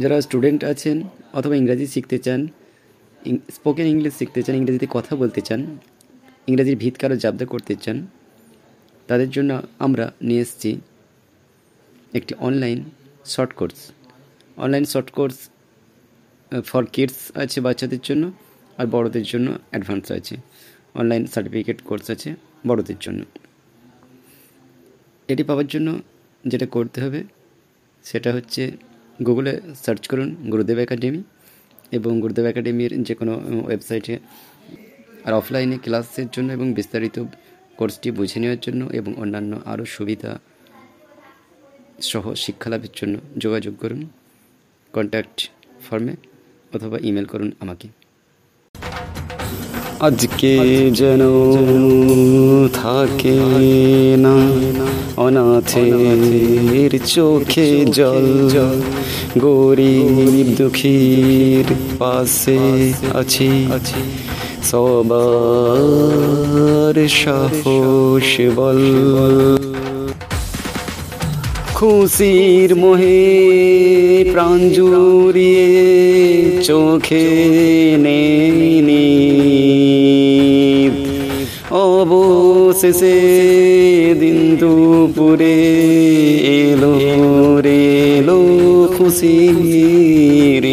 যারা স্টুডেন্ট আছেন অথবা ইংরাজি শিখতে চান স্পোকেন ইংলিশ শিখতে চান, ইংরেজিতে কথা বলতে চান, ইংরেজির ভিত কারও জাবদা করতে চান, তাদের জন্য আমরা নিয়ে এসেছি একটি online short course online short course for kids আছে, বাচ্চাদের জন্য, আর বড়দের জন্য অ্যাডভান্স আছে। অনলাইন সার্টিফিকেট কোর্স আছে, বড়দের জন্য। এটি পাওয়ার জন্য যেটা করতে হবে, সেটা হচ্ছে গুগলে সার্চ করুন গুরুদেব একাডেমি এবং গুরুদেব একাডেমির যে কোনো ওয়েবসাইটে আর অফলাইনে ক্লাসের জন্য এবং বিস্তারিত কোর্সটি বুঝে নেওয়ার জন্য এবং অন্যান্য আরও সুবিধা সহ শিক্ষালাভের জন্য যোগাযোগ করুন। কন্ট্যাক্ট ফর্মে অথবা ইমেল করুন আমাকে। আজকে যেন থাকে না, অনাথের চোখে জল, গরিব দুঃখীর পাশে আছি। সবার সাহস বল। খুশির মোহে প্রাণ জুড়িয়ে চোখে নেনি অবশেষে দিন দুপুরে এলো রে এলো খুশির